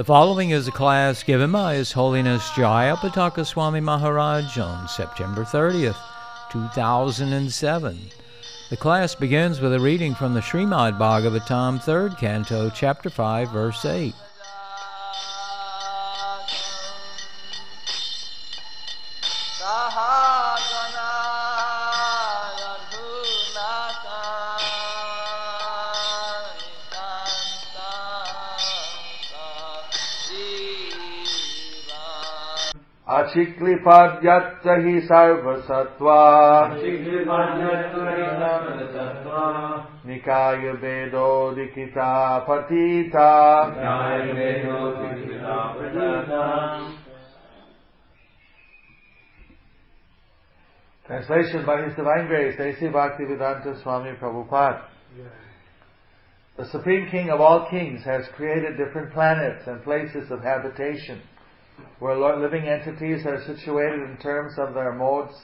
The following is a class given by His Holiness Jayapataka Swami Maharaj on September 30th, 2007. The class begins with a reading from the Srimad Bhagavatam, 3rd Canto, Chapter 5, Verse 8. अचिक्लिपाद्यच्च हि सर्वसत्त्वा निकायभेदोदिकिता पतिता Translation by His Divine Grace, A.C. Bhaktivedanta Swami Prabhupada. The Supreme King of all kings has created different planets and places of habitation where living entities are situated in terms of their modes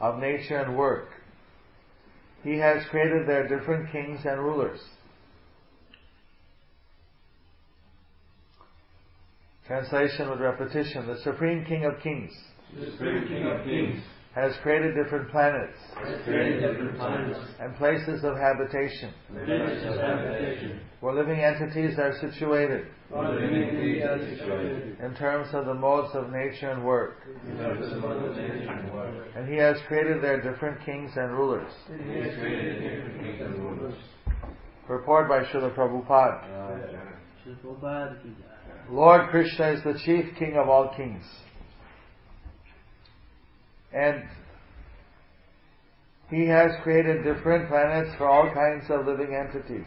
of nature and work. He has created their different kings and rulers. Translation with repetition. The Supreme King of Kings The Supreme King of Kings has created different planets created different planets and places of habitation places of habitation where living entities are situated where living entities are situated in terms of the modes of nature and work. in terms of other nature and work. And he has created their different kings and rulers. He has created different kings and rulers. Purport by Srila Prabhupada. Prabhupada. Lord Krishna is the chief king of all kings. And he has created different planets for all kinds of living entities.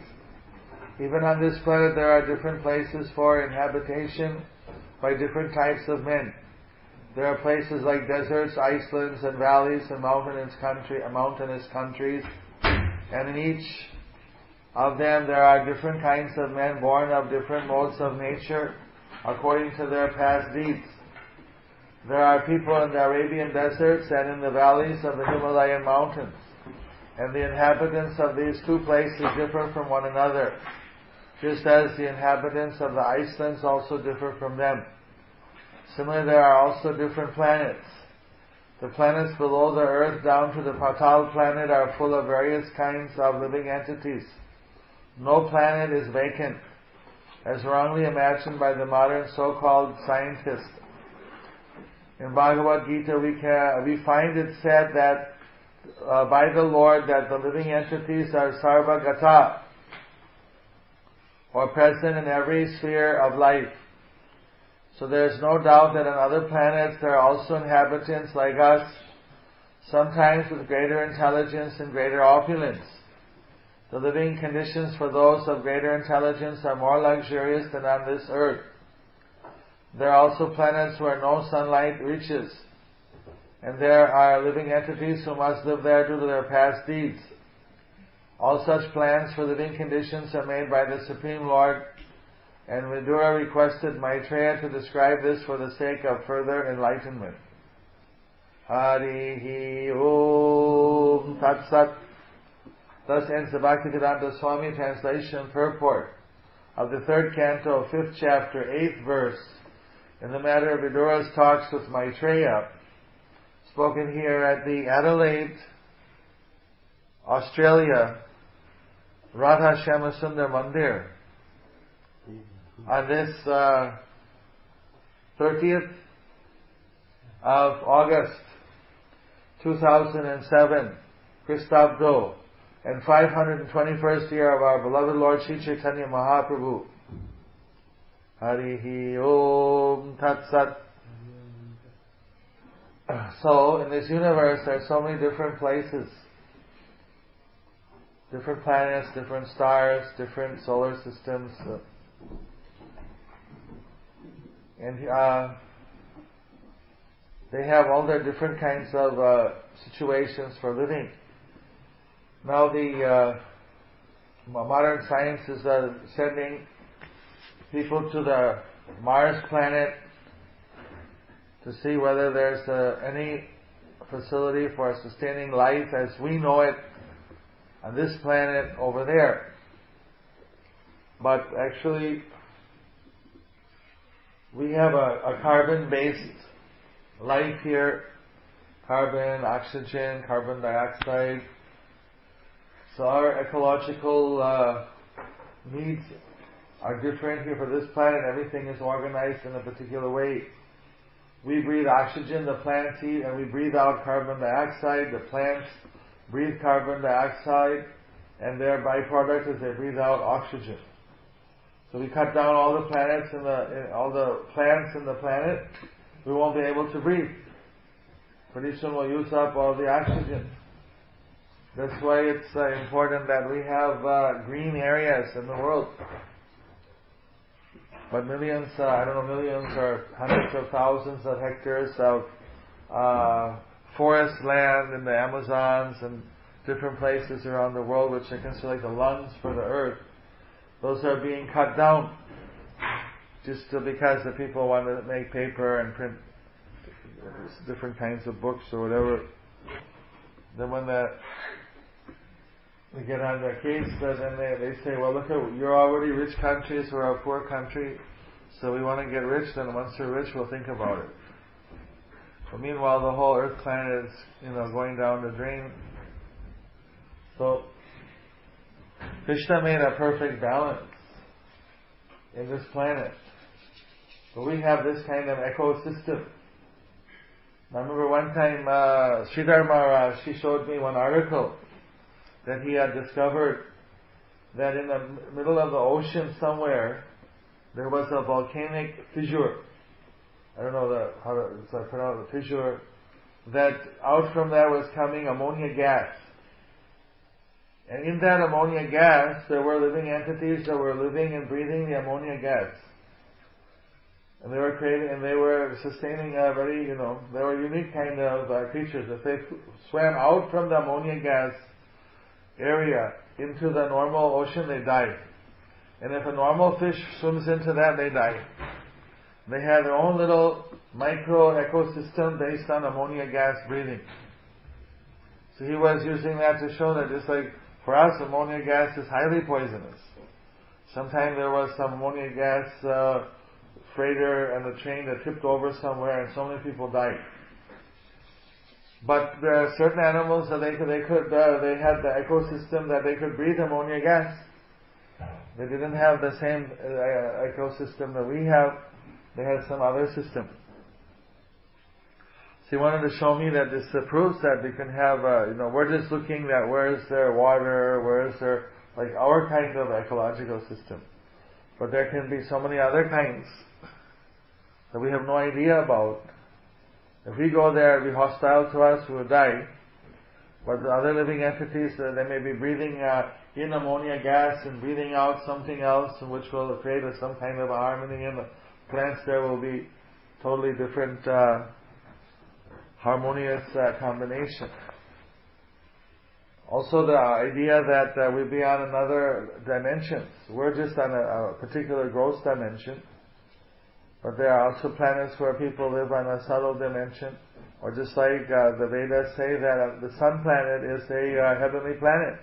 Even on this planet there are different places for inhabitation by different types of men. There are places like deserts, icelands, and valleys, and mountainous country, mountainous countries, and in each of them there are different kinds of men born of different modes of nature according to their past deeds. There are people in the Arabian deserts and in the valleys of the Himalayan mountains, and the inhabitants of these two places differ from one another, just as the inhabitants of the Icelands also differ from them. Similarly, there are also different planets. The planets below the earth down to the Patal planet are full of various kinds of living entities. No planet is vacant, as wrongly imagined by the modern so-called scientists. In Bhagavad Gita, we, can, we find it said that uh, by the Lord that the living entities are sarvagata, or present in every sphere of life. So there's no doubt that on other planets there are also inhabitants like us, sometimes with greater intelligence and greater opulence. The living conditions for those of greater intelligence are more luxurious than on this earth. There are also planets where no sunlight reaches, and there are living entities who must live there due to their past deeds. All such plans for living conditions are made by the Supreme Lord, and Vidura requested Maitreya to describe this for the sake of further enlightenment. Harihi Om Tat Sat. Thus ends the Bhaktivedanta Swami translation purport of the third canto, fifth chapter, eighth verse, in the matter of Vidura's talks with Maitreya, spoken here at the Adelaide, Australia, Radha Shamasundar Mandir, on this uh, 30th of August 2007, Christabdo, and 521st year of our beloved Lord Sri Chaitanya Mahaprabhu. Harihi Om Tat Sat. So, in this universe, there are so many different places, different planets, different stars, different solar systems, and uh, they have all their different kinds of uh, situations for living. Now, the uh, modern science is uh, sending people to the Mars planet to see whether there's uh, any facility for sustaining life as we know it on this planet over there. But actually, we have a, a carbon-based life here, carbon, oxygen, carbon dioxide. So our ecological uh, needs are different here for this planet. Everything is organized in a particular way. We breathe oxygen, the plants eat, and we breathe out carbon dioxide. The plants breathe carbon dioxide, and their byproduct is they breathe out oxygen. So we cut down all the planets in the in all the plants in the planet. We won't be able to breathe. Pretty soon we'll use up all the oxygen. That's why it's uh, important that we have uh, green areas in the world. But millions, uh, I don't know, millions or hundreds of thousands of hectares of uh, forest land in the Amazons and different places around the world, which are considered like the lungs for the earth, those are being cut down just because the people want to make paper and print different kinds of books or whatever. Then when the they get on their case, then they, they say, well, look, at you're already rich countries, we're a poor country, so we want to get rich. Then once we're rich, we'll think about it. But meanwhile, the whole Earth planet is, you know, going down the drain. So Krishna made a perfect balance in this planet. But we have this kind of ecosystem. I remember one time uh, Sridhar Maharaj, he showed me one article that he had discovered that in the middle of the ocean somewhere there was a volcanic fissure. I don't know the, how to so pronounce the fissure. That out from there was coming ammonia gas. And in that ammonia gas, there were living entities that were living and breathing the ammonia gas. And they were creating, and they were sustaining a very, you know, they were unique kind of uh, creatures. If they swam out from the ammonia gas area into the normal ocean, they die. And if a normal fish swims into that, they die. They have their own little micro ecosystem based on ammonia gas breathing. So he was using that to show that just like for us, ammonia gas is highly poisonous. Sometime there was some ammonia gas uh, freighter and a train that tipped over somewhere and so many people died. But there are certain animals that they could, they could, uh, they had the ecosystem that they could breathe ammonia gas. They didn't have the same uh, ecosystem that we have. They had some other system. So he wanted to show me that this uh, proves that we can have, uh, you know, we're just looking at where is there water, where is there, like our kind of ecological system. But there can be so many other kinds that we have no idea about. If we go there, be hostile to us, we will die. But the other living entities, uh, they may be breathing uh, in ammonia gas and breathing out something else, which will create a, some kind of harmony in the plants. There will be totally different uh, harmonious uh, combination. Also, the idea that uh, we be on another dimensions. We're just on a, a particular gross dimension but there are also planets where people live on a subtle dimension. Or just like uh, the Vedas say that uh, the sun planet is a uh, heavenly planet.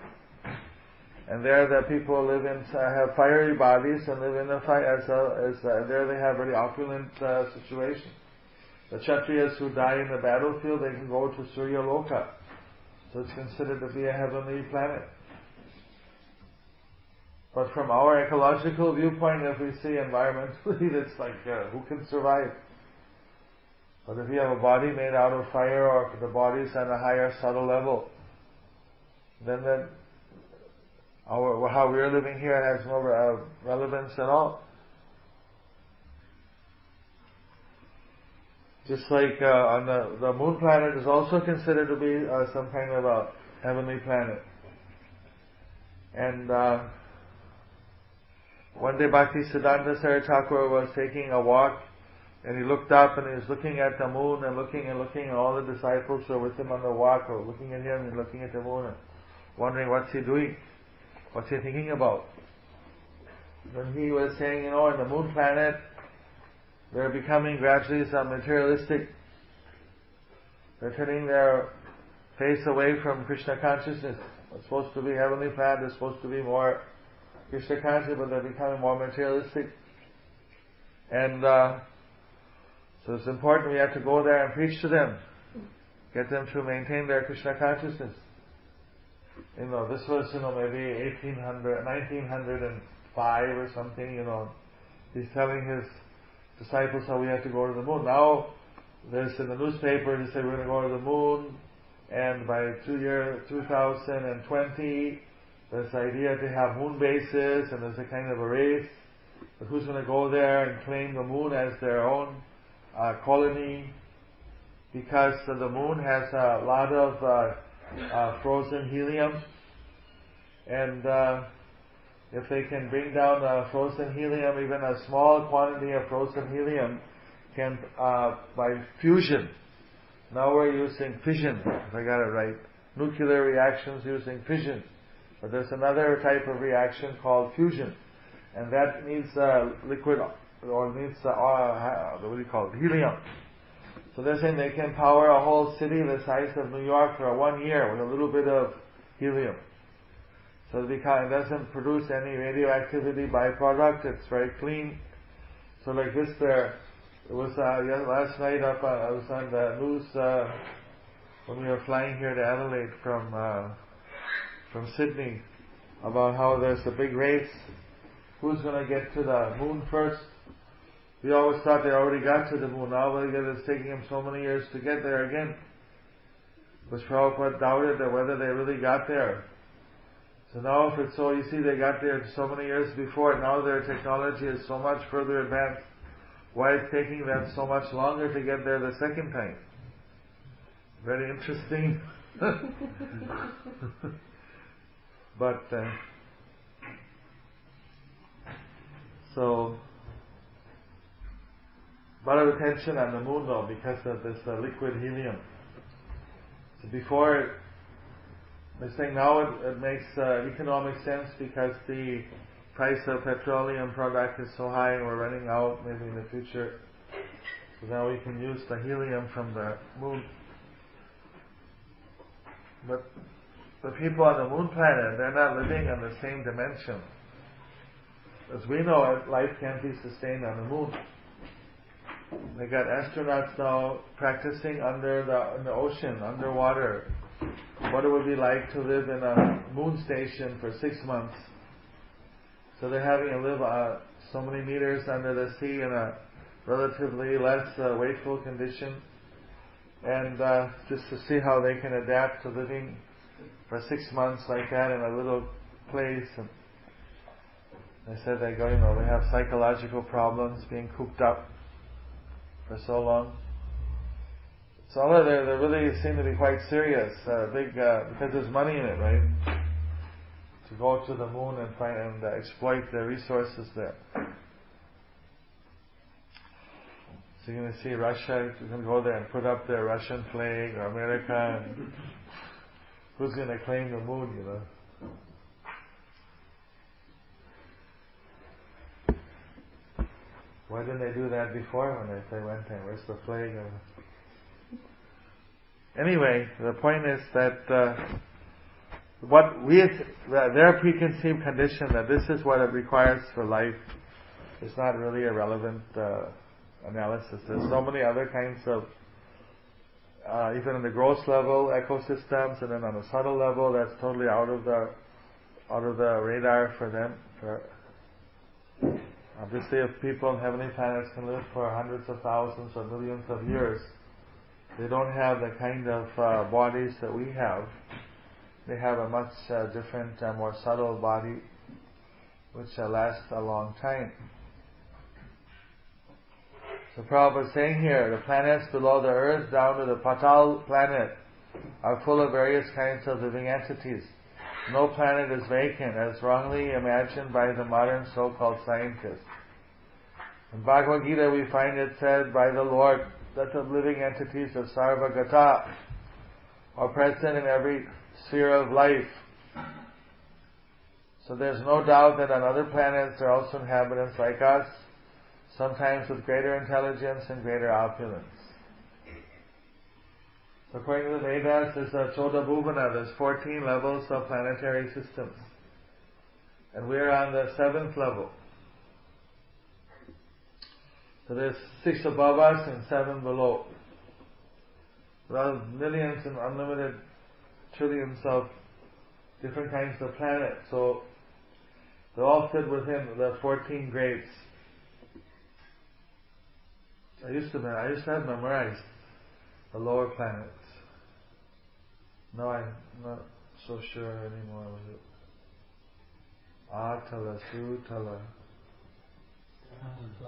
And there the people live in, uh, have fiery bodies and live in a fire, as, a, as uh, there they have very opulent uh, situation. The Kshatriyas who die in the battlefield, they can go to Surya Loka. So it's considered to be a heavenly planet. But from our ecological viewpoint, if we see environmentally, it's like, uh, who can survive? But if you have a body made out of fire or the body is on a higher subtle level, then that our, how we're living here has no uh, relevance at all. Just like uh, on the, the moon planet is also considered to be uh, some kind of a heavenly planet. And uh, one day Bhakti Siddhanta was taking a walk and he looked up and he was looking at the moon and looking and looking and all the disciples were with him on the walk or looking at him and looking at the moon and wondering what's he doing. What's he thinking about? When he was saying, you know, in the moon planet, they're becoming gradually some materialistic. They're turning their face away from Krishna consciousness. It's supposed to be heavenly planet, it's supposed to be more Krishna conscious, but they're becoming more materialistic. And uh, so it's important we have to go there and preach to them, get them to maintain their Krishna consciousness. You know, this was, you know, maybe 1800, 1905 or something, you know. He's telling his disciples how we have to go to the moon. Now, there's in the newspaper, they say we're going to go to the moon, and by two year, 2020, the idea to have moon bases, and there's a kind of a race. But who's going to go there and claim the moon as their own uh, colony? Because uh, the moon has a lot of uh, uh frozen helium, and uh, if they can bring down uh, frozen helium, even a small quantity of frozen helium can, by fusion, now we're using fission, if I got it right. Nuclear reactions using fission. But there's another type of reaction called fusion. And that needs uh, liquid, or needs, uh, uh, what do you call it, helium. So they're saying they can power a whole city the size of New York for one year with a little bit of helium. So it doesn't produce any radioactivity byproduct, it's very clean. So like this there, it was uh, last night up. Uh, I was on the news uh, when we were flying here to Adelaide from uh, from Sydney about how there's a big race. Who's going to get to the moon first? We always thought they already got to the moon. Now it's taking them so many years to get there again. Which Prabhupada doubted that whether they really got there. So now if it's so, you see they got there so many years before, now their technology is so much further advanced why it's taking them so much longer to get there the second time. Very interesting. but uh, so a lot of attention on the moon though because of this uh, liquid helium. So before they're saying now it, it makes uh, economic sense because the price of petroleum product is so high and we're running out maybe in the future. So now we can use the helium from the moon. But the people on the moon planet, they're not living on the same dimension. As we know, life can't be sustained on the moon. They got astronauts now practicing under the in the ocean, underwater. What it would be like to live in a moon station for six months so they're having to live uh, so many meters under the sea in a relatively less uh, wakeful condition, and uh, just to see how they can adapt to living for six months like that in a little place. And they said they go, you know, they have psychological problems being cooped up for so long. So all of they they really seem to be quite serious, uh, big uh, because there's money in it, right? to go to the moon and find and uh, exploit the resources there. So you're going to see Russia, you can go there and put up their Russian flag or America. And who's going to claim the moon, you know? Why didn't they do that before when they, they went there? Where's the flag? Anyway, the point is that uh, what we, their preconceived condition that this is what it requires for life is not really a relevant uh, analysis. There's so many other kinds of, uh, even in the gross level ecosystems, and then on a subtle level, that's totally out of the out of the radar for them. For obviously, if people on heavenly planets can live for hundreds of thousands or millions of years, they don't have the kind of uh, bodies that we have they have a much uh, different, more subtle body which uh, lasts a long time. So Prabhupada is saying here, the planets below the earth down to the Patal planet are full of various kinds of living entities. No planet is vacant, as wrongly imagined by the modern so-called scientists. In Bhagavad Gita we find it said by the Lord that the living entities of Sarvagata are present in every sphere of life. So there's no doubt that on other planets there are also inhabitants like us, sometimes with greater intelligence and greater opulence. According to the Vedas, there's a uh, Choda Bhuvana, there's 14 levels of planetary systems. And we're on the seventh level. So there's six above us and seven below. Are millions and unlimited trillions of different kinds of planets. So they all fit within the 14 grades. I used to, I used to have memorized the lower planets. No, I'm not so sure anymore. Was it Atala, Sutala?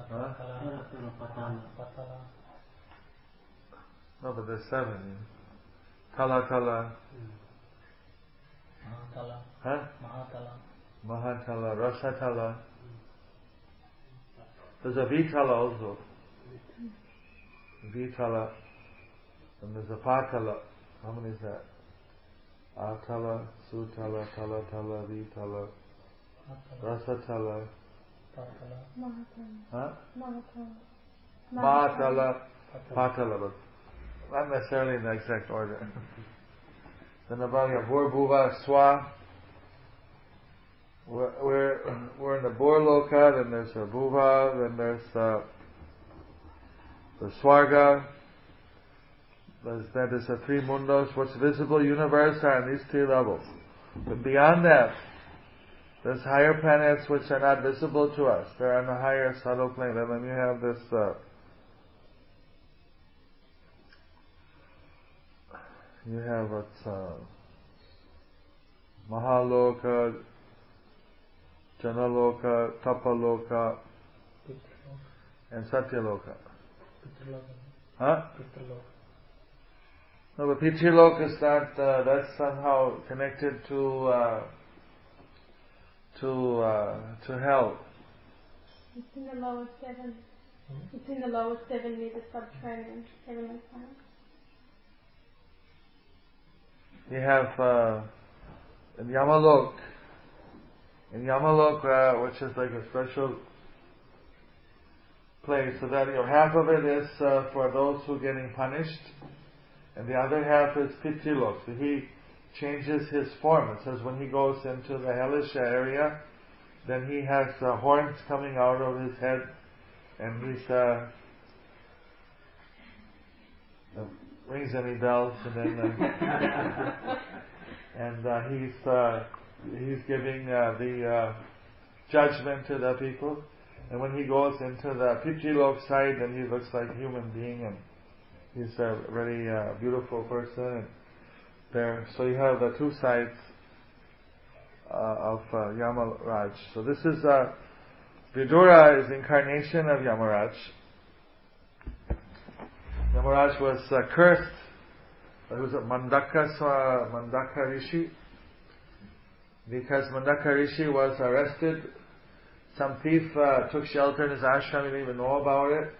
Huh? No, but there's seven. Tala Tala. Mahatala. Huh? Mahatala. Mahatala, Rasatala. There's a Vitala also. Vitala. And there's a Patala. How many is that? Atala, Sutala, Tala Tala, Vitala, Rasatala. Patala. Huh? Mahatala. Matala, Patala, but not necessarily in the exact order. then about your Bhuva Swa. We're, we're, we're in the Bhurloka, then there's a Bhuva, then there's uh, the Swarga, that is the three mundos. What's visible universe are on these three levels. But beyond that, there's higher planets which are not visible to us. They're on a higher subtle plane. And then you have this uh, you have what's uh, Mahaloka, Janaloka, Tapaloka, and Satyaloka. Pitraloka. Huh? Pitraloka. No, but Pitraloka is not, uh, that's somehow connected to, uh, to, uh, to hell. It's in the lower seven. It's in the lower seven meters subterranean heavenly planet. You have, uh, in Yamalok, in Yamalok, uh, which is like a special place, so that, you know, half of it is, uh, for those who are getting punished, and the other half is Pitilok. So he changes his form. It says when he goes into the hellish area, then he has uh, horns coming out of his head, and he's uh, rings any bells, and then uh, and uh, he's uh, he's giving uh, the uh, judgment to the people. And when he goes into the Pichilok side, then he looks like a human being, and he's a very uh, beautiful person. And there, so you have the two sides uh, of uh, Yamaraj. So this is uh, Vidura is incarnation of Yamaraj. Yamaraj was uh, cursed. It was a Mandaka Mandaka Rishi because Mandaka Rishi was arrested. Some thief uh, took shelter in his ashram. He didn't even know about it.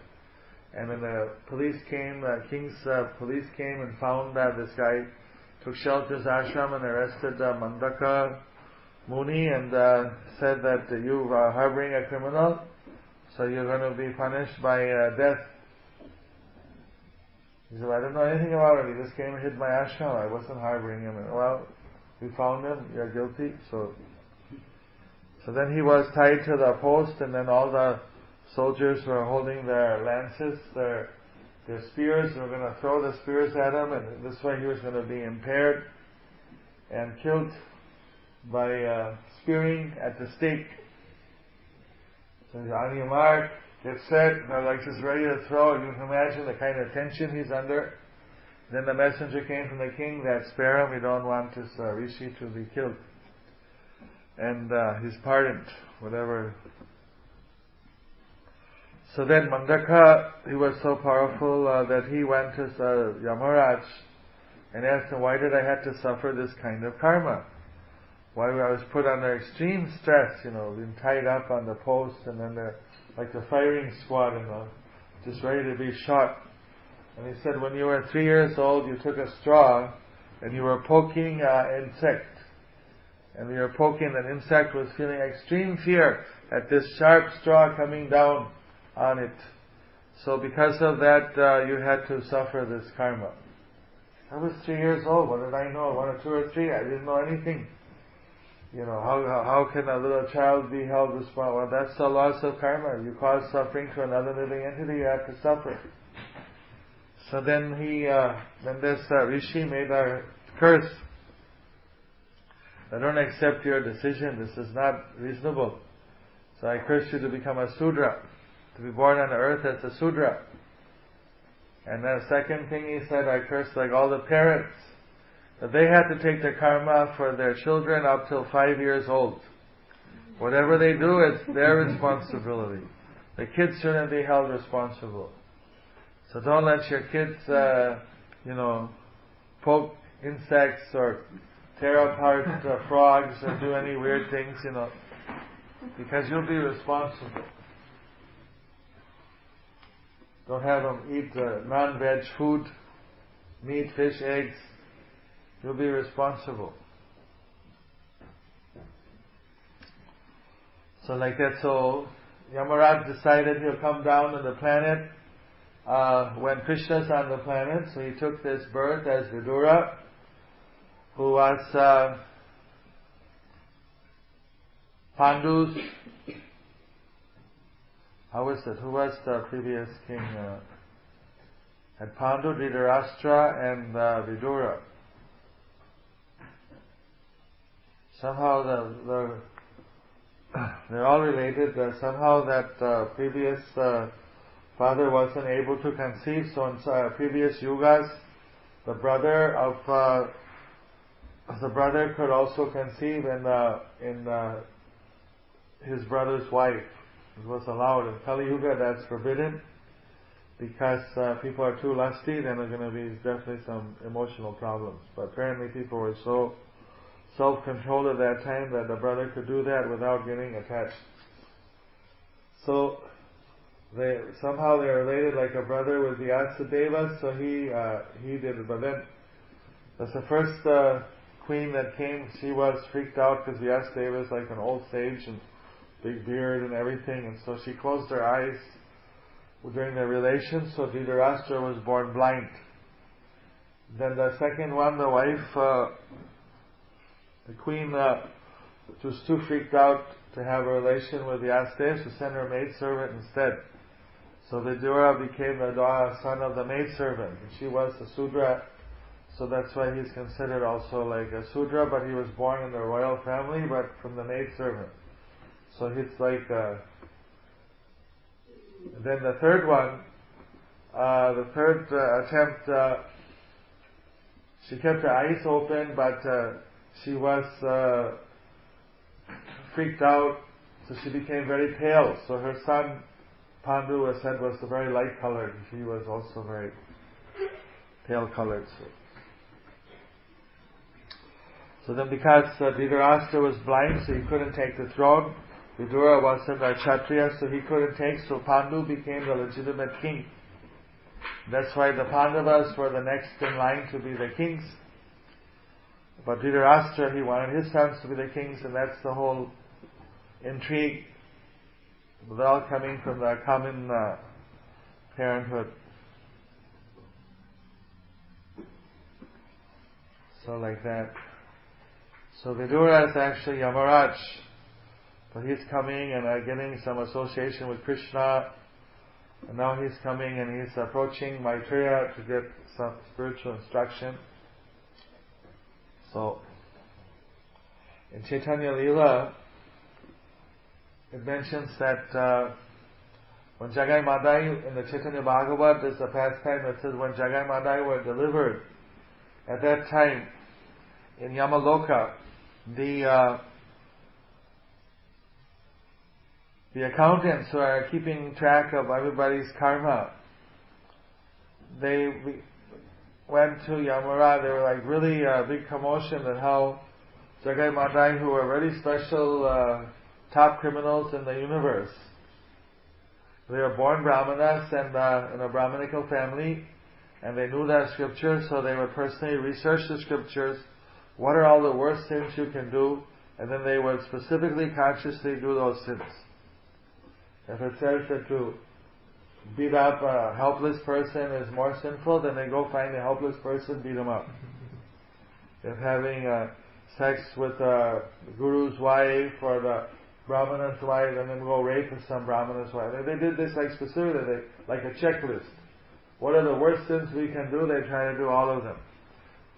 And when the police came, the king's uh, police came and found that this guy took shelter in his ashram and arrested uh, Mandaka Muni and uh, said that you are harboring a criminal, so you're going to be punished by uh, death. He said, I didn't know anything about it. He just came and hid my ashram. I wasn't harboring him. And, well, we found him. You're guilty. So, so then he was tied to the post, and then all the soldiers were holding their lances, their their spears. They were going to throw the spears at him, and this way he was going to be impaired and killed by uh, spearing at the stake. So he's on your mark, get set, they're like just ready to throw. You can imagine the kind of tension he's under. Then the messenger came from the king that spare him, we don't want this uh, rishi to be killed. And uh, he's whatever. So then Mandaka, he was so powerful uh, that he went to uh, Yamaraj and asked him, why did I have to suffer this kind of karma? Why I was put under extreme stress, you know, being tied up on the post and then the, like the firing squad, you know, just ready to be shot. And he said, when you were three years old, you took a straw and you were poking uh, insect. And we were poking, that insect was feeling extreme fear at this sharp straw coming down on it. So because of that, uh, you had to suffer this karma. I was three years old. What did I know? One or two or three. I didn't know anything. You know, how, how, how can a little child be held responsible? Well, that's the loss of karma. You cause suffering to another living entity, you have to suffer. So then he, uh, then this uh, rishi made a curse. I don't accept your decision. This is not reasonable. So I curse you to become a Sudra, to be born on earth as a Sudra. And the second thing he said, I curse like all the parents, that they had to take the karma for their children up till five years old. Whatever they do, it's their responsibility. The kids shouldn't be held responsible. So don't let your kids, uh, you know, poke insects or tear apart uh, frogs or do any weird things, you know, because you'll be responsible. Don't have them eat uh, non-veg food, meat, fish, eggs. You'll be responsible. So like that, so Yamaraj decided he'll come down on the planet uh, when Krishna's on the planet. So he took this birth as Vidura, who was uh, Pandu's. How was it? Who was the previous king? Uh, had Pandu, Dhritarashtra, and uh, Vidura. Somehow the, the they're all related. Somehow that uh, previous uh, father wasn't able to conceive, so in uh, previous yugas, the brother of uh, the brother could also conceive in uh, in uh, his brother's wife. It was allowed. In Kali Yuga, that's forbidden because uh, people are too lusty. Then there's going to be definitely some emotional problems. But apparently, people were so self-controlled at that time that the brother could do that without getting attached. So they somehow they're related like a brother with Vyasadeva, so he uh, he did it. But then that's the first uh, queen that came. She was freaked out because Vyasadeva is like an old sage and big beard and everything, and so she closed her eyes during their relation, So Dhritarashtra was born blind. Then the second one, the wife, uh, the queen, uh, was too freaked out to have a relation with Vyasadeva, so sent her maidservant instead. So the Vidura became the daughter, son of the maidservant. And she was a Sudra, so that's why he's considered also like a Sudra, but he was born in the royal family, but from the maid servant. So he's like, uh, then the third one, uh, the third uh, attempt, uh, she kept her eyes open, but uh, she was uh, freaked out, so she became very pale. So her son Pandu was said was very light colored. She was also very pale colored. So, so then because uh, was blind, so he couldn't take the throne. Vidura wasn't a Kshatriya, so he couldn't take, so Pandu became the legitimate king. That's why the Pandavas were the next in line to be the kings. But Dhritarashtra, he wanted his sons to be the kings, and that's the whole intrigue. They're all coming from the common uh, parenthood. So like that. So Vidura is actually Yamaraj, but he's coming and uh, getting some association with Krishna, and now he's coming and he's approaching Maitreya to get some spiritual instruction. So, in Chaitanya Leela, it mentions that uh, when Jagai Madai in the Chaitanya Bhagavat, there's a pastime that says when Jagai Madai were delivered, at that time in Yamaloka, the uh, the accountants who are keeping track of everybody's karma, they went to Yamara. They were like really a uh, big commotion at how Jagai Madai, who were really special uh, top criminals in the universe, they were born brahmanas and uh, in a brahmanical family, and they knew that scripture, so they would personally research the scriptures. What are all the worst things you can do and then they would specifically consciously do those sins. If it says that to beat up a helpless person is more sinful, then they go find a helpless person, beat him up. If having uh, sex with a guru's wife or the brahmana's wife, and then go rape some brahmana's wife. They, they did this like specifically, they, like a checklist. What are the worst sins we can do? They try to do all of them.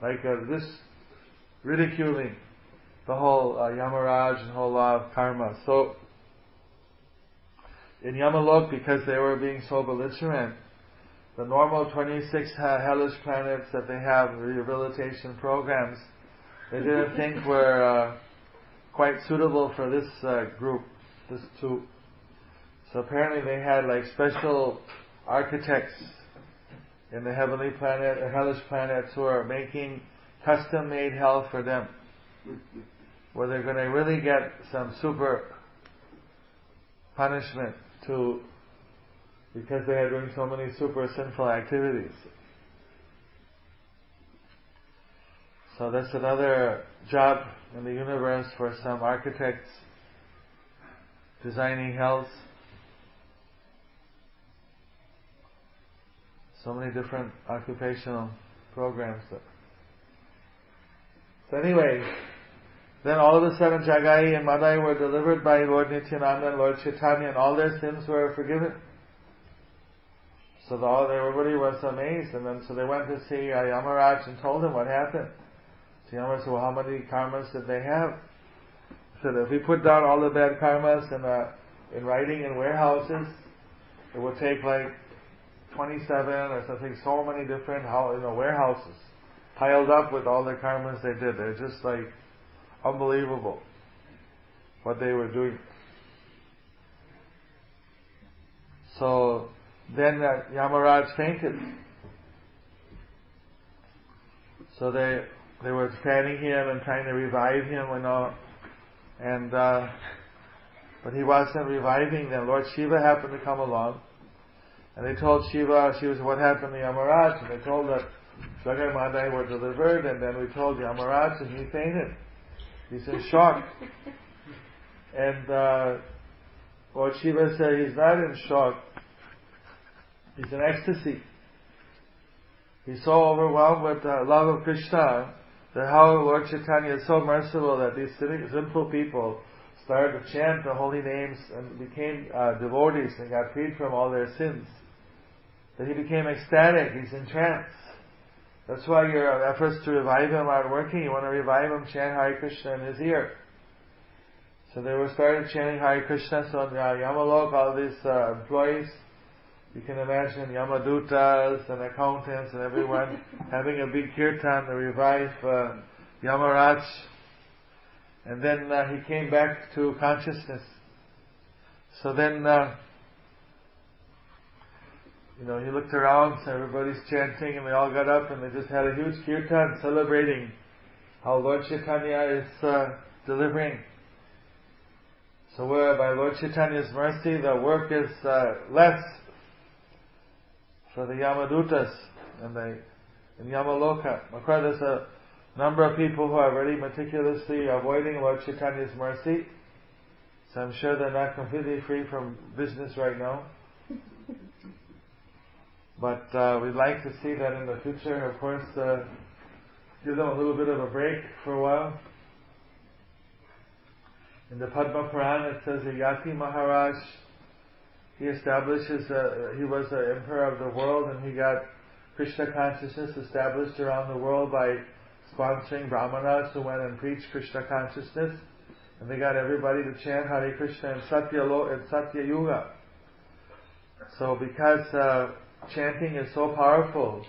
Like uh, this ridiculing the whole uh, Yamaraj and whole law of karma. So, in Yamalok, because they were being so belligerent, the normal 26 uh, hellish planets that they have rehabilitation programs, they didn't think were uh, quite suitable for this uh, group, this two. So apparently they had like special architects in the heavenly planet, or hellish planets who are making custom-made hell for them, where they're going to really get some super punishment to because they are doing so many super sinful activities. So that's another job in the universe for some architects designing hells. So many different occupational programs. So anyway, then all of a sudden Jagai and Madai were delivered by Lord Nityananda and Lord Chaitanya and all their sins were forgiven. So the, all, everybody was amazed and then so they went to see uh, Yamaraj and told him what happened. So Yamaraj said, well how many karmas did they have? So said, if we put down all the bad karmas in, uh, in writing in warehouses, it would take like 27 or something, so many different you know, warehouses piled up with all the karmas they did. They're just like unbelievable what they were doing. So then uh, Yamaraj fainted. So they they were fanning him and trying to revive him and all, and uh, but he wasn't reviving them. Lord Shiva happened to come along, and they told Shiva, Shiva said, what happened to Yamaraj? And they told that Jagai Madai were delivered, and then we told Yamaraj, and he fainted. He's in shock. And uh, Lord Shiva said he's not in shock. He's in ecstasy. He's so overwhelmed with the love of Krishna that how Lord Chaitanya is so merciful that these simple people started to chant the holy names and became uh, devotees and got freed from all their sins. That he became ecstatic, he's in trance. That's why your efforts to revive him aren't working. You want to revive him, chant Hare Krishna in his ear. So they were started chanting Hare Krishna. So in uh, Yamalok, all these uh, employees, you can imagine Yamadutas and accountants and everyone having a big kirtan to revive uh, Yamaraj. And then uh, he came back to consciousness. So then uh, you know, he looked around, so everybody's chanting, and they all got up, and they just had a huge kirtan celebrating how Lord Chaitanya is uh, delivering. So where by Lord Chaitanya's mercy, the work is uh, less for the Yamadutas and the in Yamaloka. Of course, there's a number of people who are very meticulously avoiding Lord Chaitanya's mercy. So I'm sure they're not completely free from business right now. But uh, we'd like to see that in the future. Of course, uh, give them a little bit of a break for a while. In the Padma Purana, it says that Yayati Maharaj, he establishes, uh, he was the emperor of the world and he got Krishna consciousness established around the world by sponsoring brahmanas who went and preached Krishna consciousness. And they got everybody to chant Hare Krishna in Satya, Lo- in Satya Yuga. So because uh, chanting is so powerful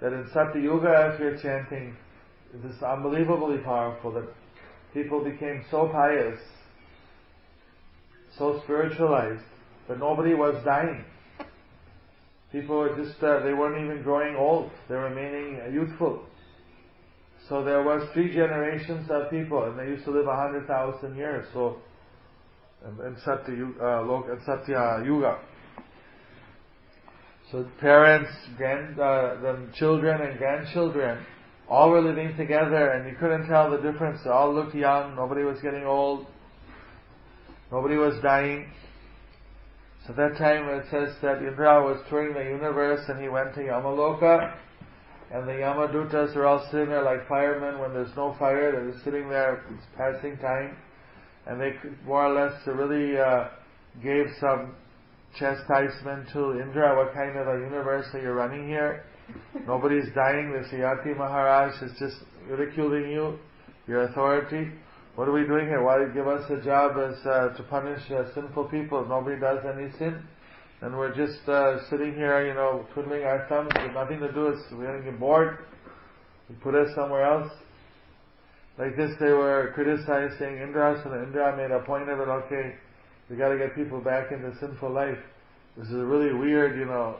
that in Satya Yuga, if you're chanting, it is unbelievably powerful that people became so pious, so spiritualized, that nobody was dying. People were just, uh, they weren't even growing old, they were remaining uh, youthful. So there was three generations of people, and they used to live a hundred thousand years. So, in, Satya, uh, in Satya Yuga. So parents, grand, uh, the children and grandchildren, all were living together and you couldn't tell the difference. They all looked young, nobody was getting old, nobody was dying. So that time it says that Indra was touring the universe and he went to Yamaloka and the Yamadutas are all sitting there like firemen when there's no fire, they're just sitting there, it's passing time. And they more or less really uh, gave some chastisement to Indra, what kind of a universe are you running here? Nobody's dying, the Yayati Maharaj is just ridiculing you, your authority. What are we doing here? Why give us a job as uh, to punish uh, sinful people? If nobody does any sin, and we're just uh, sitting here, you know, twiddling our thumbs with nothing to do. It's we're going to get bored. You put us somewhere else. Like this, they were criticizing Indra, so Indra made a point of it. Okay, we got to get people back into sinful life. This is really weird, you know.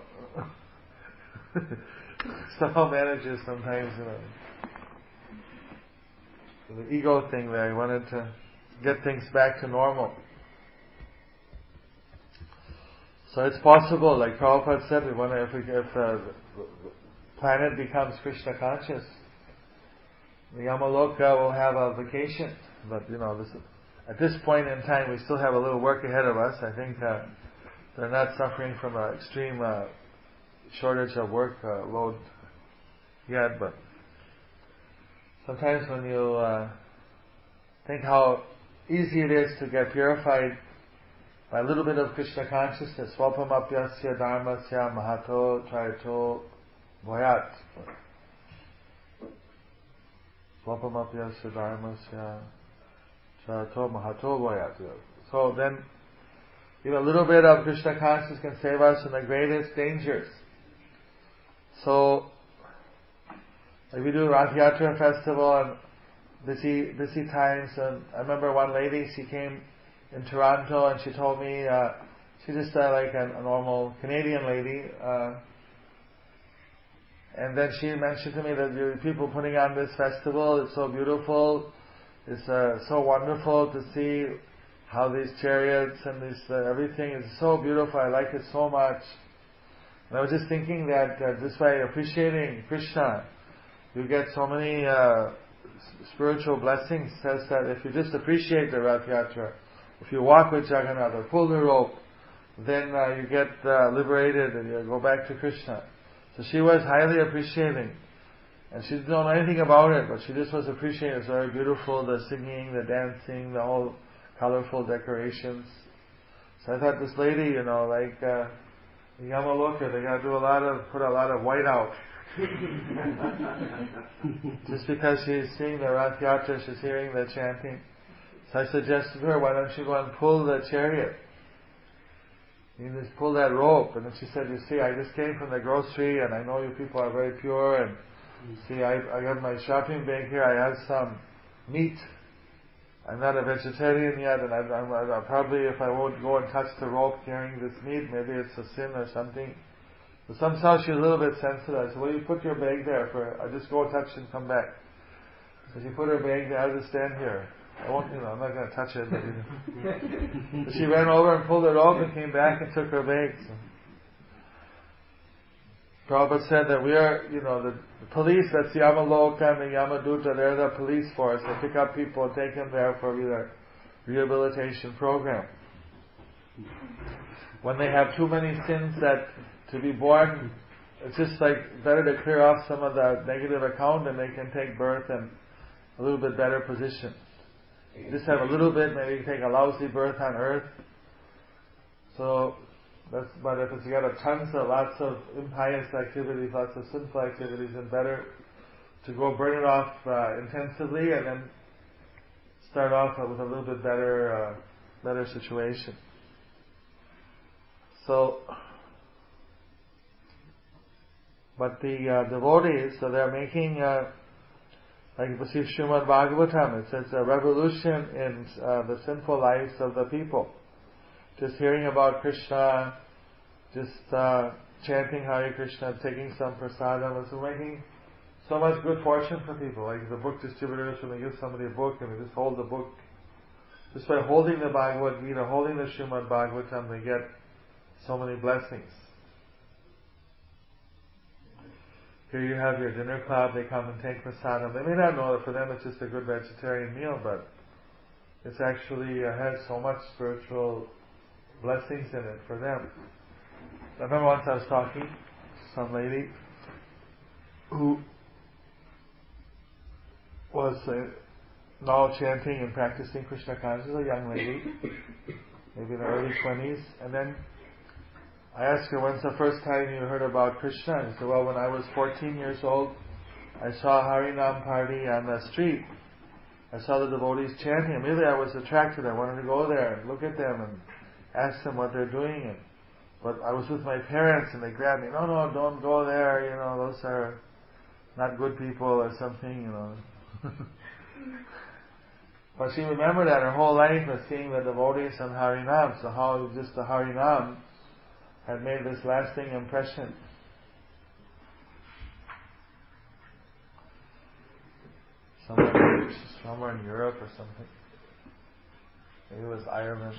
Somehow manages sometimes, you know the ego thing there. He wanted to get things back to normal. So it's possible, like Prabhupada said, we to, if, we, if uh, the planet becomes Krishna conscious, the Yamaloka will have a vacation. But you know, this, at this point in time, we still have a little work ahead of us. I think uh, they're not suffering from an extreme uh, shortage of work uh, load yet, but sometimes when you uh, think how easy it is to get purified by a little bit of Krishna consciousness, swapamapyasya dharmasya mahato traito voyat. Swapamapyasya dharmasya So then, even a little bit of Krishna consciousness can save us from the greatest dangers. So, like we do Rath Yatra festival and busy busy times. And I remember one lady, she came in Toronto and she told me uh, she's just uh, like a, a, normal Canadian lady. Uh, and then she mentioned to me that the people putting on this festival, it's so beautiful. It's uh, so wonderful to see how these chariots and this uh, everything is so beautiful. I like it so much. And I was just thinking that uh, this way, appreciating Krishna, you get so many uh, spiritual blessings. Says that if you just appreciate the Rath Yatra, if you walk with Jagannath or pull the rope, then uh, you get uh, liberated and you go back to Krishna. So she was highly appreciating. And she didn't know anything about it, but she just was appreciating. It's very beautiful, the singing, the dancing, the whole colorful decorations. So I thought this lady, you know, like, uh, Yamaloka, they gotta do a lot of, put a lot of white out. Just because she's seeing the Rath Yatra, she's hearing the chanting. So I suggested to her, why don't you go and pull the chariot? You just pull that rope. And then she said, you see, I just came from the grocery and I know you people are very pure and see, I, I got my shopping bag here, I have some meat. I'm not a vegetarian yet and I, I'm, I'm, probably if I won't go and touch the rope carrying this meat, maybe it's a sin or something. But somehow she's a little bit sensitive. I said, well, you put your bag there for, I'll just go touch and come back. So she put her bag there, I'll just stand here. I won't, you know, I'm not going to touch it. But, you know. she ran over and pulled it off and came back and took her bag. So. Prabhupada said that we are, you know, the, the police, that's Yamaloka and the Yamaduta, they're the police force. They pick up people and take them there for either rehabilitation program. When they have too many sins that to be born, it's just like better to clear off some of the negative account and they can take birth in a little bit better position. Just have a little bit, maybe take a lousy birth on earth. So, that's, but if it's got a tons of lots of impious activities, lots of sinful activities, then better to go burn it off uh, intensively and then start off with a little bit better, uh, better situation. So, but the uh, devotees, so they're making, uh, like you see Srimad Bhagavatam, it says a revolution in uh, the sinful lives of the people. Just hearing about Krishna, just uh, chanting Hare Krishna, taking some prasadam, it's making so much good fortune for people. Like the book distributors, when they give somebody a book and they just hold the book, just by holding the Bhagavad Gita, holding the Srimad Bhagavatam, they get so many blessings. here you have your dinner club, they come and take prasadam. They may not know that for them it's just a good vegetarian meal, but it's actually uh, has so much spiritual blessings in it for them. I remember once I was talking to some lady who was uh, now chanting and practicing Krishna consciousness, a young lady, maybe in the early 20s, and then I asked her, when's the first time you heard about Krishna? And she said, well, when I was 14 years old, I saw a Harinam party on the street. I saw the devotees chanting. Immediately I was attracted. I wanted to go there and look at them and ask them what they're doing. And, but I was with my parents and they grabbed me. No, no, don't go there. You know, those are not good people or something, you know. but she remembered that her whole life was seeing the devotees and Harinam. So how just the Harinam had made this lasting impression. Somewhere, somewhere in Europe or something. Maybe it was Ireland.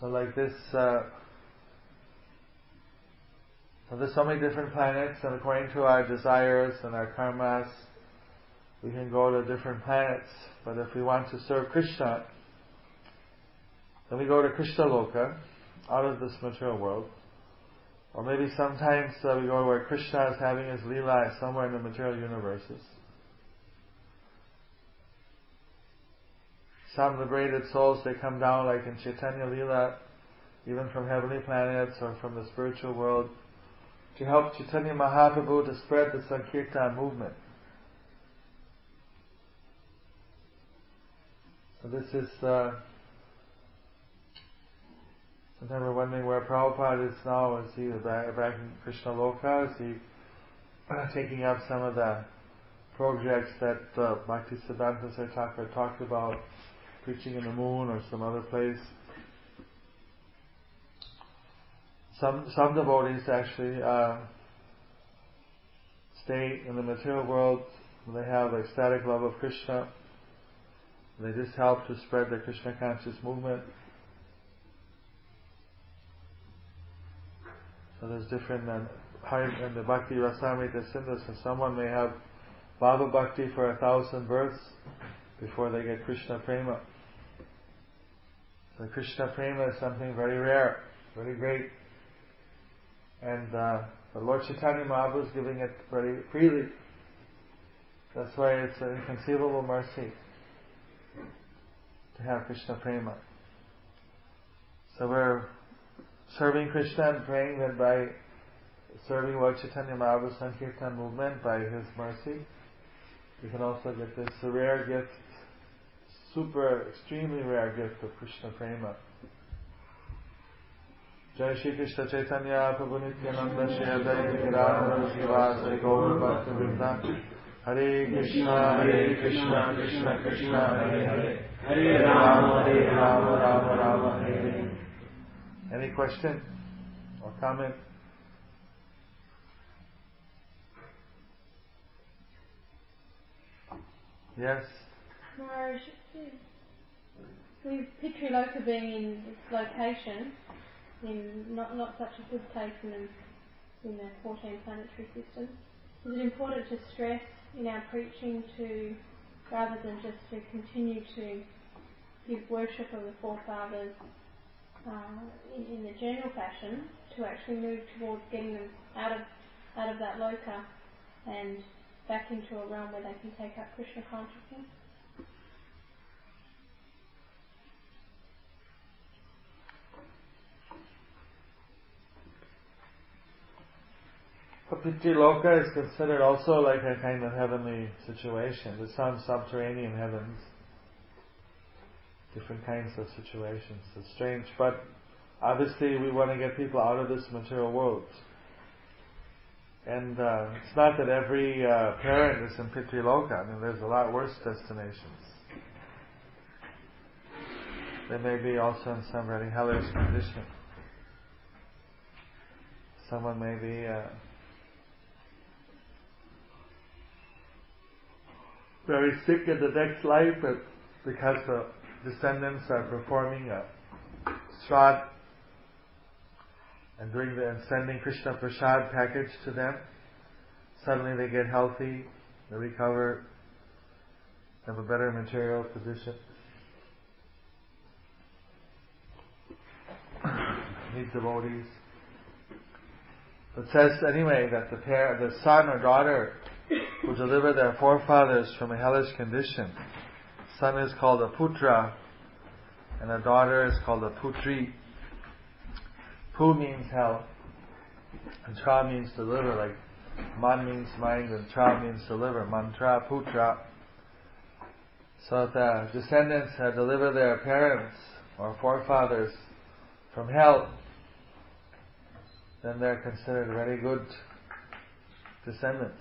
So like this, uh, so there's so many different planets, and according to our desires and our karmas, we can go to different planets. But if we want to serve Krishna, then we go to Krishna Loka, out of this material world. Or maybe sometimes uh, we go where Krishna is having his lila somewhere in the material universes. Some liberated souls, they come down like in Chaitanya Lila, even from heavenly planets or from the spiritual world, to help Chaitanya Mahaprabhu to spread the Sankirtan movement. So this is uh, Sometimes we're wondering where Prabhupada is now. Is he back, back in Krishna Loka? Is he taking up some of the projects that uh, Bhakti Siddhanta talked about, preaching in the moon or some other place? Some some devotees actually uh, stay in the material world. They have ecstatic love of Krishna. They just help to spread the Krishna conscious movement. So there's different uh, in the Bhakti Rasamrita Sindhu, so someone may have Bhava Bhakti for a thousand births before they get Krishna Prema. So Krishna Prema is something very rare, very great. And uh, the Lord Chaitanya Mahaprabhu is giving it very freely. That's why it's an inconceivable mercy to have Krishna Prema. So we're serving Krishna and praying that by serving Lord Chaitanya Mahaprabhu's Sankirtan movement, by His mercy, we can also get this rare gift, super, extremely rare gift of Krishna Prema. Jai Shri Krishna Chaitanya Prabhu Nityananda Shri Advaita Gadadhara Srivasa Gaur Bhakta Krishna Hare Krishna Krishna Krishna Hare Hare Hare Rama Hare Rama Rama Rama any question or comment? Yes? Maharaj, with Pitriloka being in its location, in not, not such a good place in the, in the 14 planetary system, is it important to stress in our preaching to, rather than just to continue to give worship of the forefathers uh, in, in the general fashion to actually move towards getting them out of out of that loka and back into a realm where they can take up Krishna consciousness. Pitri Loka is considered also like a kind of heavenly situation. There's some subterranean heavens different kinds of situations. It's strange, but obviously we want to get people out of this material world. And uh, it's not that every uh, parent is in Pitriloka. I mean, there's a lot worse destinations. They may be also in some very hellish condition. Someone may be uh, very sick in the next life, but because the descendants are performing a shraddh and doing the and sending Krishna Prasad package to them. Suddenly they get healthy, they recover, have a better material position. Meet devotees. It says anyway that the pair, the son or daughter who deliver their forefathers from a hellish condition, son is called a putra, and a daughter is called a putri. Pu means hell, and tra means deliver, like man means mind, and tra means deliver. Mantra, putra. So the descendants have delivered their parents or forefathers from hell, then they're considered very good descendants.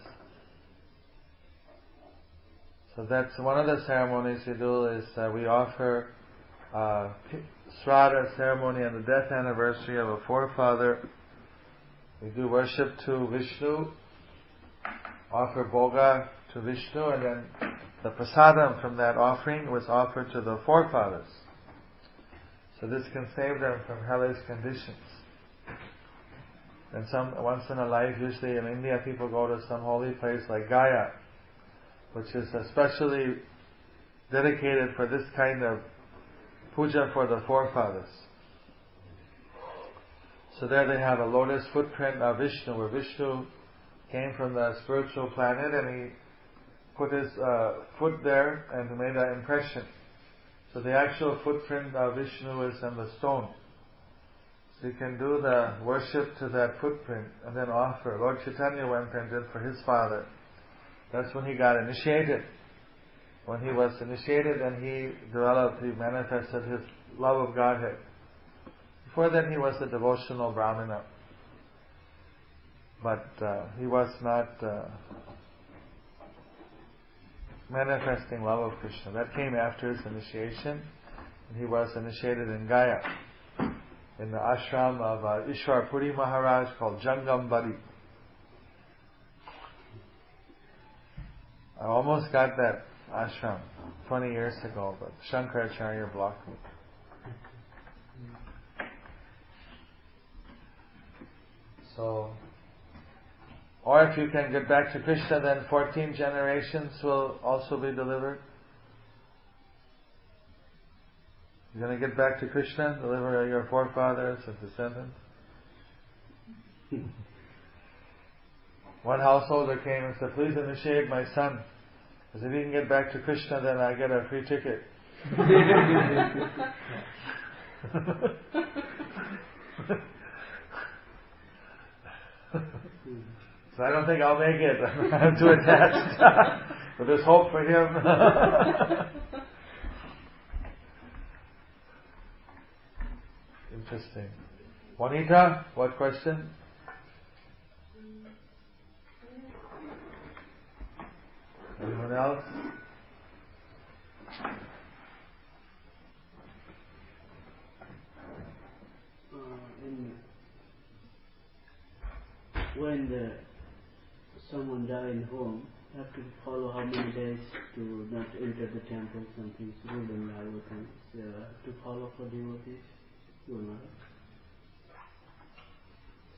So that's one of the ceremonies we do is uh, we offer uh, Sraddha ceremony on the death anniversary of a forefather. We do worship to Vishnu, offer bhoga to Vishnu, and then the prasadam from that offering was offered to the forefathers. So this can save them from hellish conditions. And some once in a life, usually in India, people go to some holy place like Gaya, which is especially dedicated for this kind of puja for the forefathers. So there they have a lotus footprint of Vishnu, where Vishnu came from the spiritual planet and he put his uh, foot there and made an impression. So the actual footprint of Vishnu is on the stone. So you can do the worship to that footprint and then offer. Lord Chaitanya went and did for his father. That's when he got initiated. When he was initiated and he developed, he manifested his love of Godhead. Before then he was a devotional Brahmana. But uh, he was not uh, manifesting love of Krishna. That came after his initiation. He was initiated in Gaya in the ashram of uh, Ishwar Puri Maharaj called Jangam I almost got that ashram 20 years ago, but Shankaracharya blocked me. So, or if you can get back to Krishna, then 14 generations will also be delivered. You're going to get back to Krishna, deliver your forefathers and descendants. One householder came and said, please initiate my son. Because if he can get back to Krishna, then I get a free ticket. so I don't think I'll make it. I'm too attached. but there's hope for him. Interesting. Juanita, what question? Uh, in, when the, someone die in home, have to follow how many days to not enter the temple, something rule and law things uh, to follow for devotees. You know,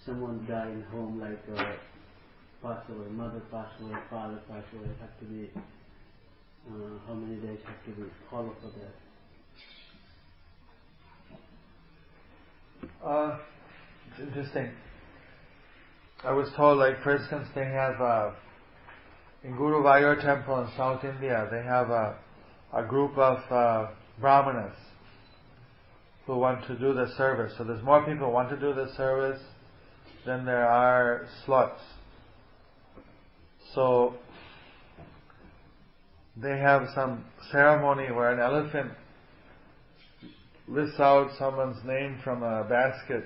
someone die in home like uh, pass away, mother pass away, father pass away, have to be uh, how many days have to be follow for that. Uh, it's interesting. I was told, like, for instance, they have, uh, in Guru Vayur temple in South India, they have a, a group of uh, brahmanas who want to do the service. So there's more people who want to do the service than there are slots. So they have some ceremony where an elephant lists out someone's name from a basket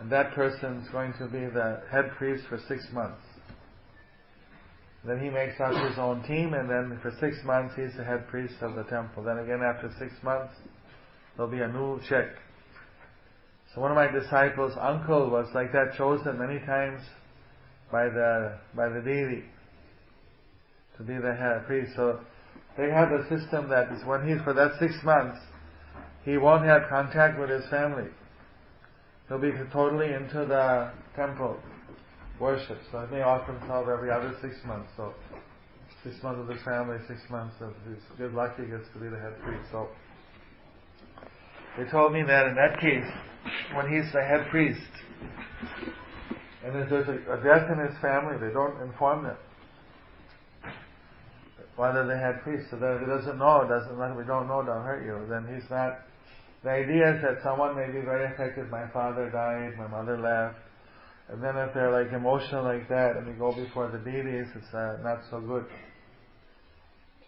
and that person's going to be the head priest for six months. Then he makes up his own team and then for six months he's the head priest of the temple. Then again after six months there'll be a new check. So one of my disciples' uncle was like that, chosen many times by the by the deity to be the head priest. So they have a system that is when he's for that six months, he won't have contact with his family. he'll be totally into the temple worship. So he may offer himself every other six months. So six months of his family, six months of his good luck he gets to be the head priest. So they told me that in that case, when he's the head priest, and there's a death in his family, they don't inform them whether they had priest. So that if he doesn't know, doesn't matter. We don't know, don't hurt you. Then he's not. The idea is that someone may be very affected. My father died. My mother left. And then if they're like emotional like that, and we go before the deities, it's uh, not so good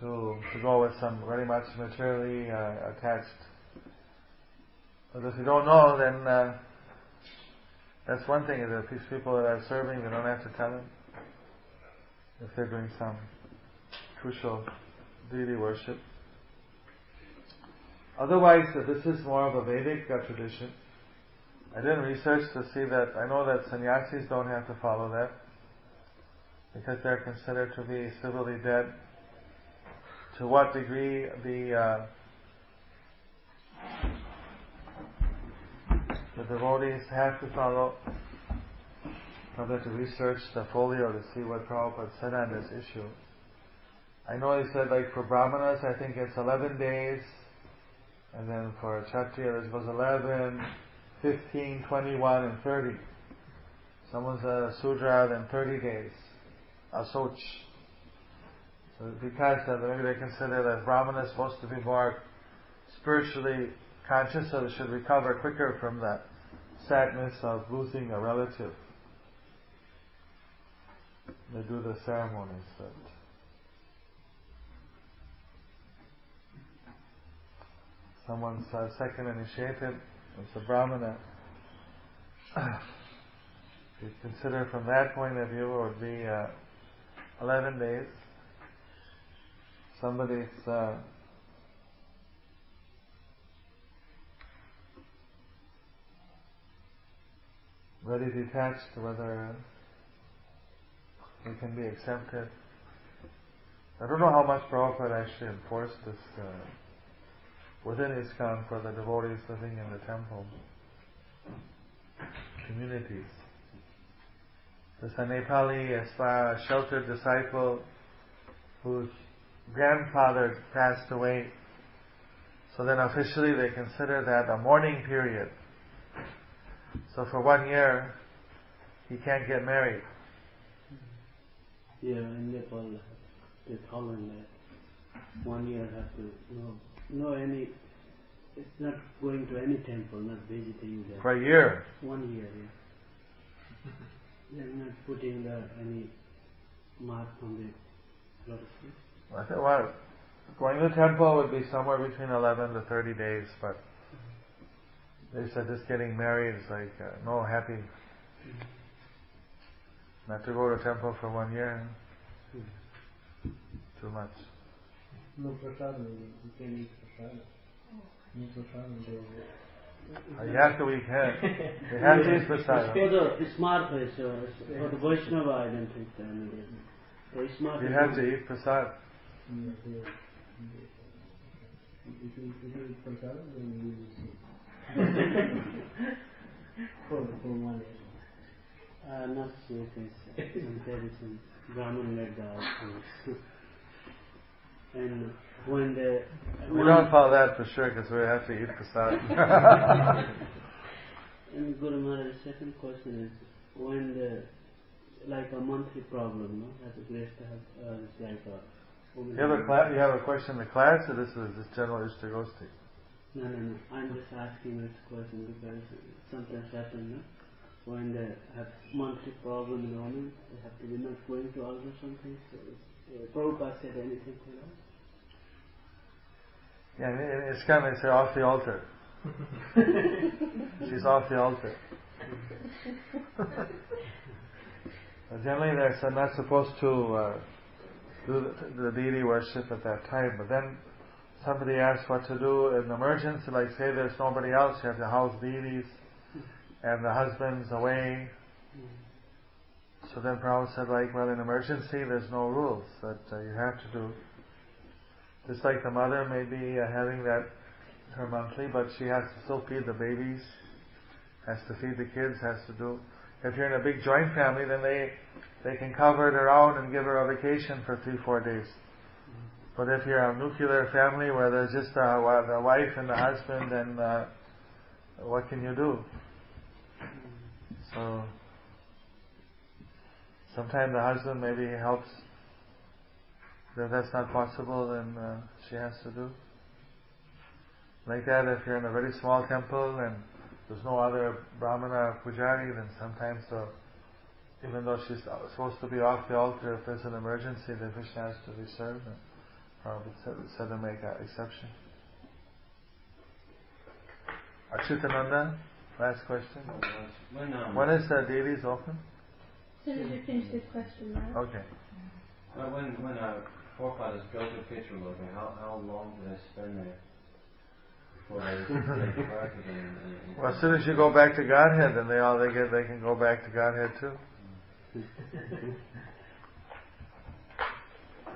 to to go with some very much materially uh, attached. But if you don't know, then uh, that's one thing. Is that these people that are serving, they don't have to tell them if they're doing some crucial deity worship. Otherwise, this is more of a Vedic tradition. I didn't research to see that. I know that sannyasis don't have to follow that because they're considered to be civilly dead. To what degree the uh, the devotees have to follow. I've had to research the folio to see what Prabhupada said on this issue. I know he said like for brahmanas, I think it's 11 days, and then for kshatriya it was 11, 15, 21, and 30. Someone's a sudra, then 30 days. Asoch. So because uh, maybe they consider that brahmana is supposed to be more spiritually conscious, so they should recover quicker from that sadness of losing a relative. They do the ceremonies. But someone's uh, second initiated, it's a brahmana. you consider from that point of view, it would be uh, 11 days. Somebody's uh, very detached, whether he can be accepted. I don't know how much Prabhupada actually enforced this uh, within ISKCON for the devotees living in the temple communities. There's a Nepali a sheltered disciple whose grandfather passed away. So then officially they consider that a mourning period. So for one year, he can't get married. Yeah, in Nepal, they follow that. One year have to no, no any. It's not going to any temple, not visiting there. For a year. One year, yeah. They're not putting the any mark on the lotus feet. I said, well, going to the temple would be somewhere between 11 to 30 days, but they said just getting married is like, uh, no, happy. Not to go to temple for one year. Too much. No prasad, you can eat prasad. No prasad, Uh, You have to eat hand. You have to eat For prasad. the smart place, uh, for the Vaishnava, I don't think that. The smart You have to eat prasad. If you, if you eat prasad, then you will see. for, for one. Uh, not so case. Some tradition, Brahmin led the outcomes. And when the We don't follow that for sure because we have to eat prasad. and Guru Maharaj, the second question is when the like a monthly problem, no? That is great to have uh, it's like a you have a class. You have a question in the class, or this is just general Ishtagosti? No, no, no. I'm just asking this question because sometimes happen, no? When they have monthly problem in the woman, they have to be not going to altar or something. So, uh, Prabhupada said anything to that? Yeah, and it- it's kind of they say off the altar. She's off the altar. Generally, they're not supposed to uh, do the, the deity worship at that time. But then somebody asks what to do in emergency, like say there's nobody else, you have to house deities, and the husband's away. So then Prabhupada said, like, well, in emergency, there's no rules that uh, you have to do. Just like the mother may be uh, having that her monthly, but she has to still feed the babies has to feed the kids, has to do. If you're in a big joint family, then they they can cover it around and give her a vacation for three, four days. But if you're a nuclear family where there's just a, the wife and the husband, then uh, what can you do? So sometimes the husband maybe helps. If that's not possible, then uh, she has to do. Like that, if you're in a very small temple and there's no other brahmana pujari, then sometimes the even though she's supposed to be off the altar, if there's an emergency, the Krishna has to be served. And Prabhupada said to make an exception. Achyutananda, last question. When, um, When is the deities open? As soon as you finish this question, though. Okay. well, when when our forefathers go to Pitraloka, how how long do they spend there? Before they take back again? and- and- Well, as soon as you go back to Godhead, then they all they get they can go back to Godhead too.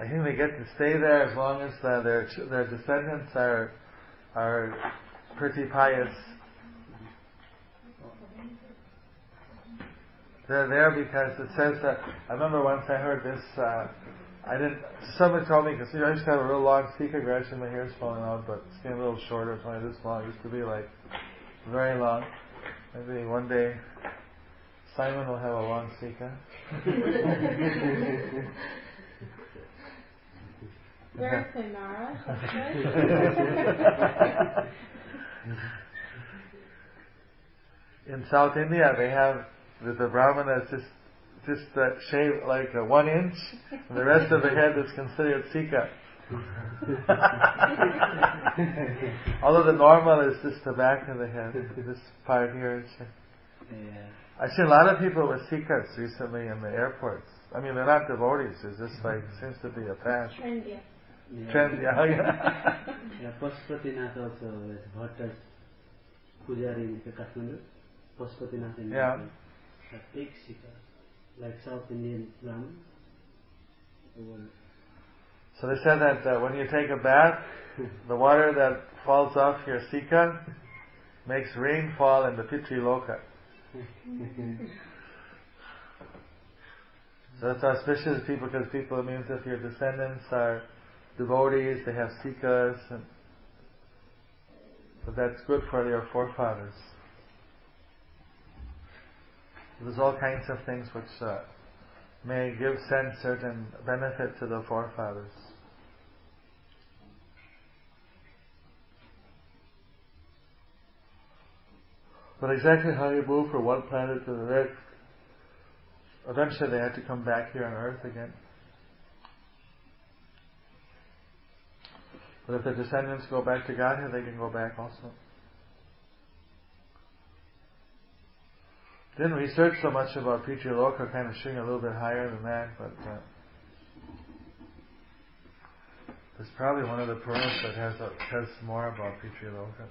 I think they get to stay there as long as uh, their ch- their descendants are are pretty pious. They're there because it says that. I remember once I heard this. Uh, I didn't. Someone told me because you know, I used to have a real long speaker. Gradually, my hair's falling out, but it's getting a little shorter. It's only this long. It used to be like very long. Maybe one day Simon will have a long speaker. Very soon, Mara. In South India, they have the, the brahmanas just just uh, shave like uh, one inch, and the rest of the head is considered sika. Although the normal is just the back of the head, this part here. Is, Yeah. I see a lot of people with sikas recently in the airports. I mean, they're not devotees. It's just like seems to be a fad. Trendy. Yeah. Trend, yeah, yeah. Yeah, Pashupatinath also with Bhattas Pujari in Kathmandu. Pashupatinath in Yeah. A big Sika, like South Indian Brahmin. So they said that uh, when you take a bath, the water that falls off your sika makes rain fall in the Pitri Loka. So that's auspicious people because people it means if your descendants are devotees, they have sikas, and so that's good for your forefathers. There's all kinds of things which uh, may give sense certain benefit to the forefathers. But exactly how you move from one planet to the next, eventually they had to come back here on Earth again. But if the descendants go back to Godhead, they can go back also. Didn't research so much about Pitri Loka, kind of shooting a little bit higher than that, but uh, there's probably one of the Puranas that has a, has more about Pitri Loka.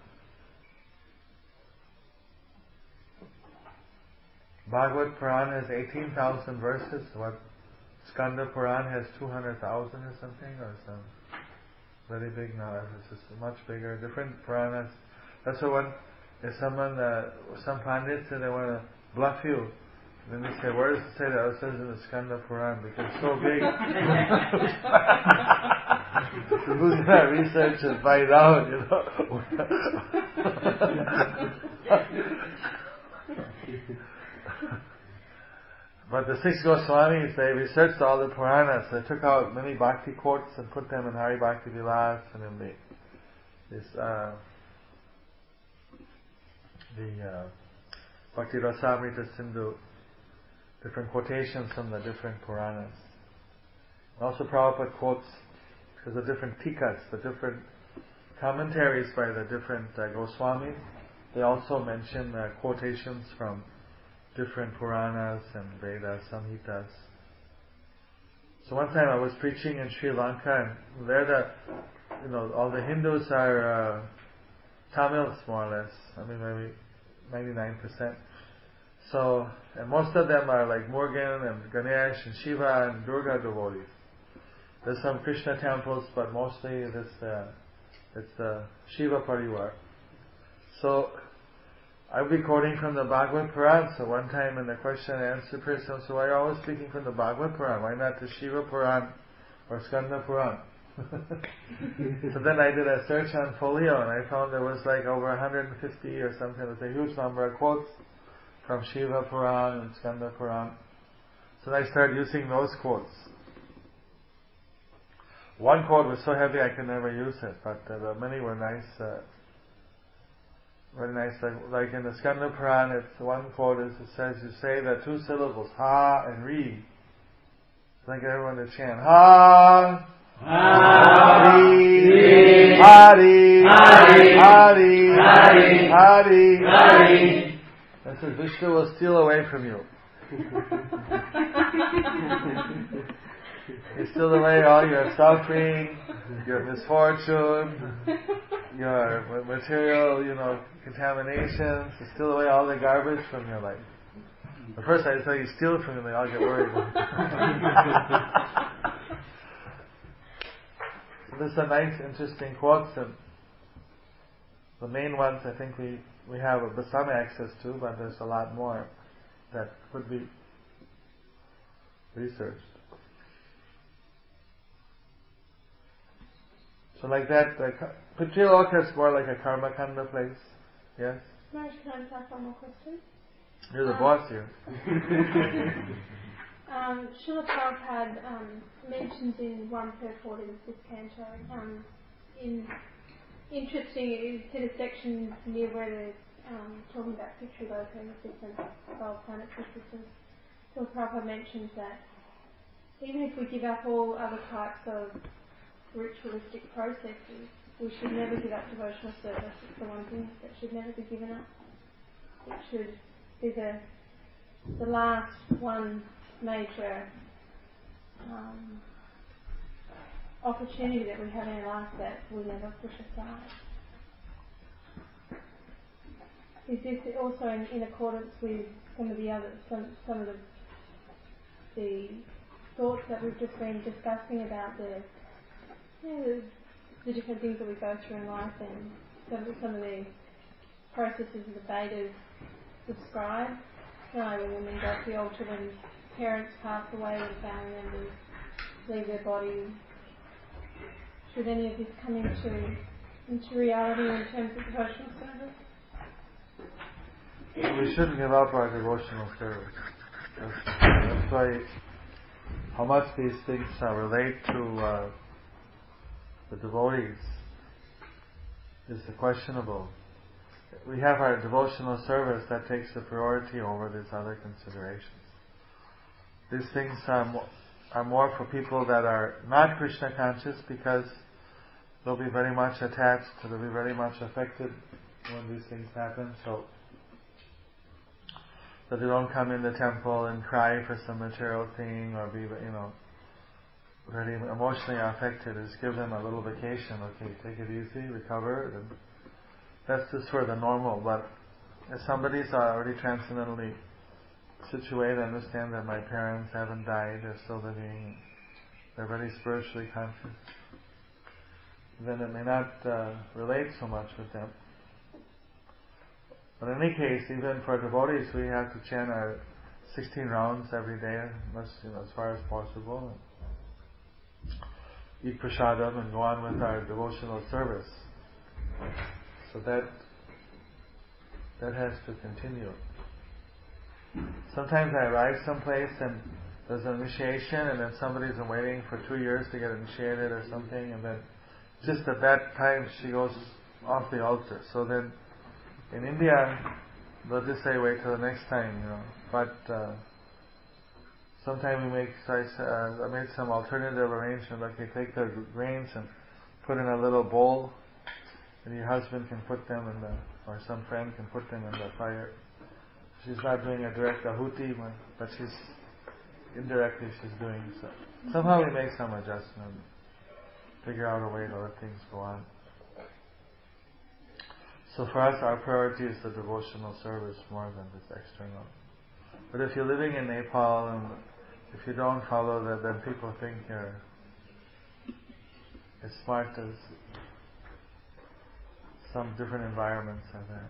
Bhagavad Puran has 18,000 verses. What Skanda Puran has 200,000 or something, or some very big now. It's just much bigger. Different Puranas. That's what when if someone, uh, some pandits say they want to bluff you, then they say, where does it say that? It says in the Skanda Puran because it's so big. so who's gonna research and find out? You know. But the six Goswamis, they researched all the Puranas. They took out many bhakti quotes and put them in Hari Bhakti Vilas and in the this uh, the uh, Bhakti Rasamrita Sindhu, different quotations from the different Puranas. And also Prabhupada quotes because the different tikas, the different commentaries by the different uh, Goswamis. They also mention uh, quotations from different Puranas and Vedas, Samhitas. So one time I was preaching in Sri Lanka, and there the, you know, all the Hindus are uh, Tamils more or less. I mean, maybe ninety-nine percent. So, and most of them are like Murugan and Ganesh and Shiva and Durga devotees. There's some Krishna temples, but mostly it's uh, it's the Shiva Parivar. So I'll be quoting from the Bhagavad Puran. So one time in the question and answer period, so why are you always speaking from the Bhagavad Puran? Why not the Shiva Puran or Skanda Puran? So then I did a search on Folio and I found there was like over 150 or something. It was a huge number of quotes from Shiva Puran and Skanda Puran. So I started using those quotes. One quote was so heavy I could never use it, but uh, many were nice. Uh, very nice. Like, like in the Skanda Puran, it's one quote is it says you say the two syllables ha and re. Like everyone to chant ha. Hari, Hari, Hari, Hari, Hari, Hari. That says Vishnu will steal away from you. He steal away all your suffering, your misfortune, your material, you know, contaminations, to steal away all the garbage from your life. But first I tell you steal it from them, they all get worried. so this is a nice, interesting quotes, and the main ones I think we, we have some access to, but there's a lot more that could be researched. So like that, the Pitriloka is more like a karma kanda place. Yes? Raj, can I ask one more question? You're the Um, boss here. Um, Srila Prabhupada um, mentions in one purport in the fifth canto, um, in interesting, in a section near where they're um, talking about Pitriloka and the different twelve planetary systems. Srila Prabhupada mentions that even if we give up all other types of ritualistic processes, we should never give up devotional service. It's the one thing that should never be given up. It should be the the last one major um, opportunity that we have in life that we never push aside. Is this also in, in accordance with some of the other some some of the the thoughts that we've just been discussing about the you know, the, different things that we go through in life and some of, some of the processes that the Vedas describe. You know, when women go to the altar parents pass away and family members leave their body. Should any of this come into into reality in terms of devotional service? We shouldn't give up our devotional service. That's, that's why how much these things uh, relate to uh, the devotees is questionable. We have our devotional service that takes the priority over these other considerations. These things are, mo- are more for people that are not Krishna conscious because they'll be very much attached, they'll be very much affected when these things happen. So that they don't come in the temple and cry for some material thing or be, you know, really emotionally affected. Just give them a little vacation. Okay, take it easy, recover. That's just for the normal. But if somebody's already transcendently situated, understand that my parents haven't died, they're still living, they're very spiritually conscious, then it may not uh, relate so much with them. But in any case, even for devotees, we have to chant our 16 rounds every day, you know, as far as possible. Eat prasadam and go on with our devotional service. So that that has to continue. Sometimes I arrive someplace and there's an initiation, and then somebody's been waiting for two years to get initiated or something, and then just at that time she goes off the altar. So then in India, they'll just say wait till the next time, you know. But uh, sometimes we make, so I, uh, I made some alternative arrangement, like they take the grains and put in a little bowl, and your husband can put them in the, or some friend can put them in the fire. She's not doing a direct ahuti, but she's indirectly she's doing so. Somehow we make some adjustment, figure out a way to let things go on. So for us, our priority is the devotional service more than this external. But if you're living in Nepal and if you don't follow that, then people think you're as smart as some different environments are there.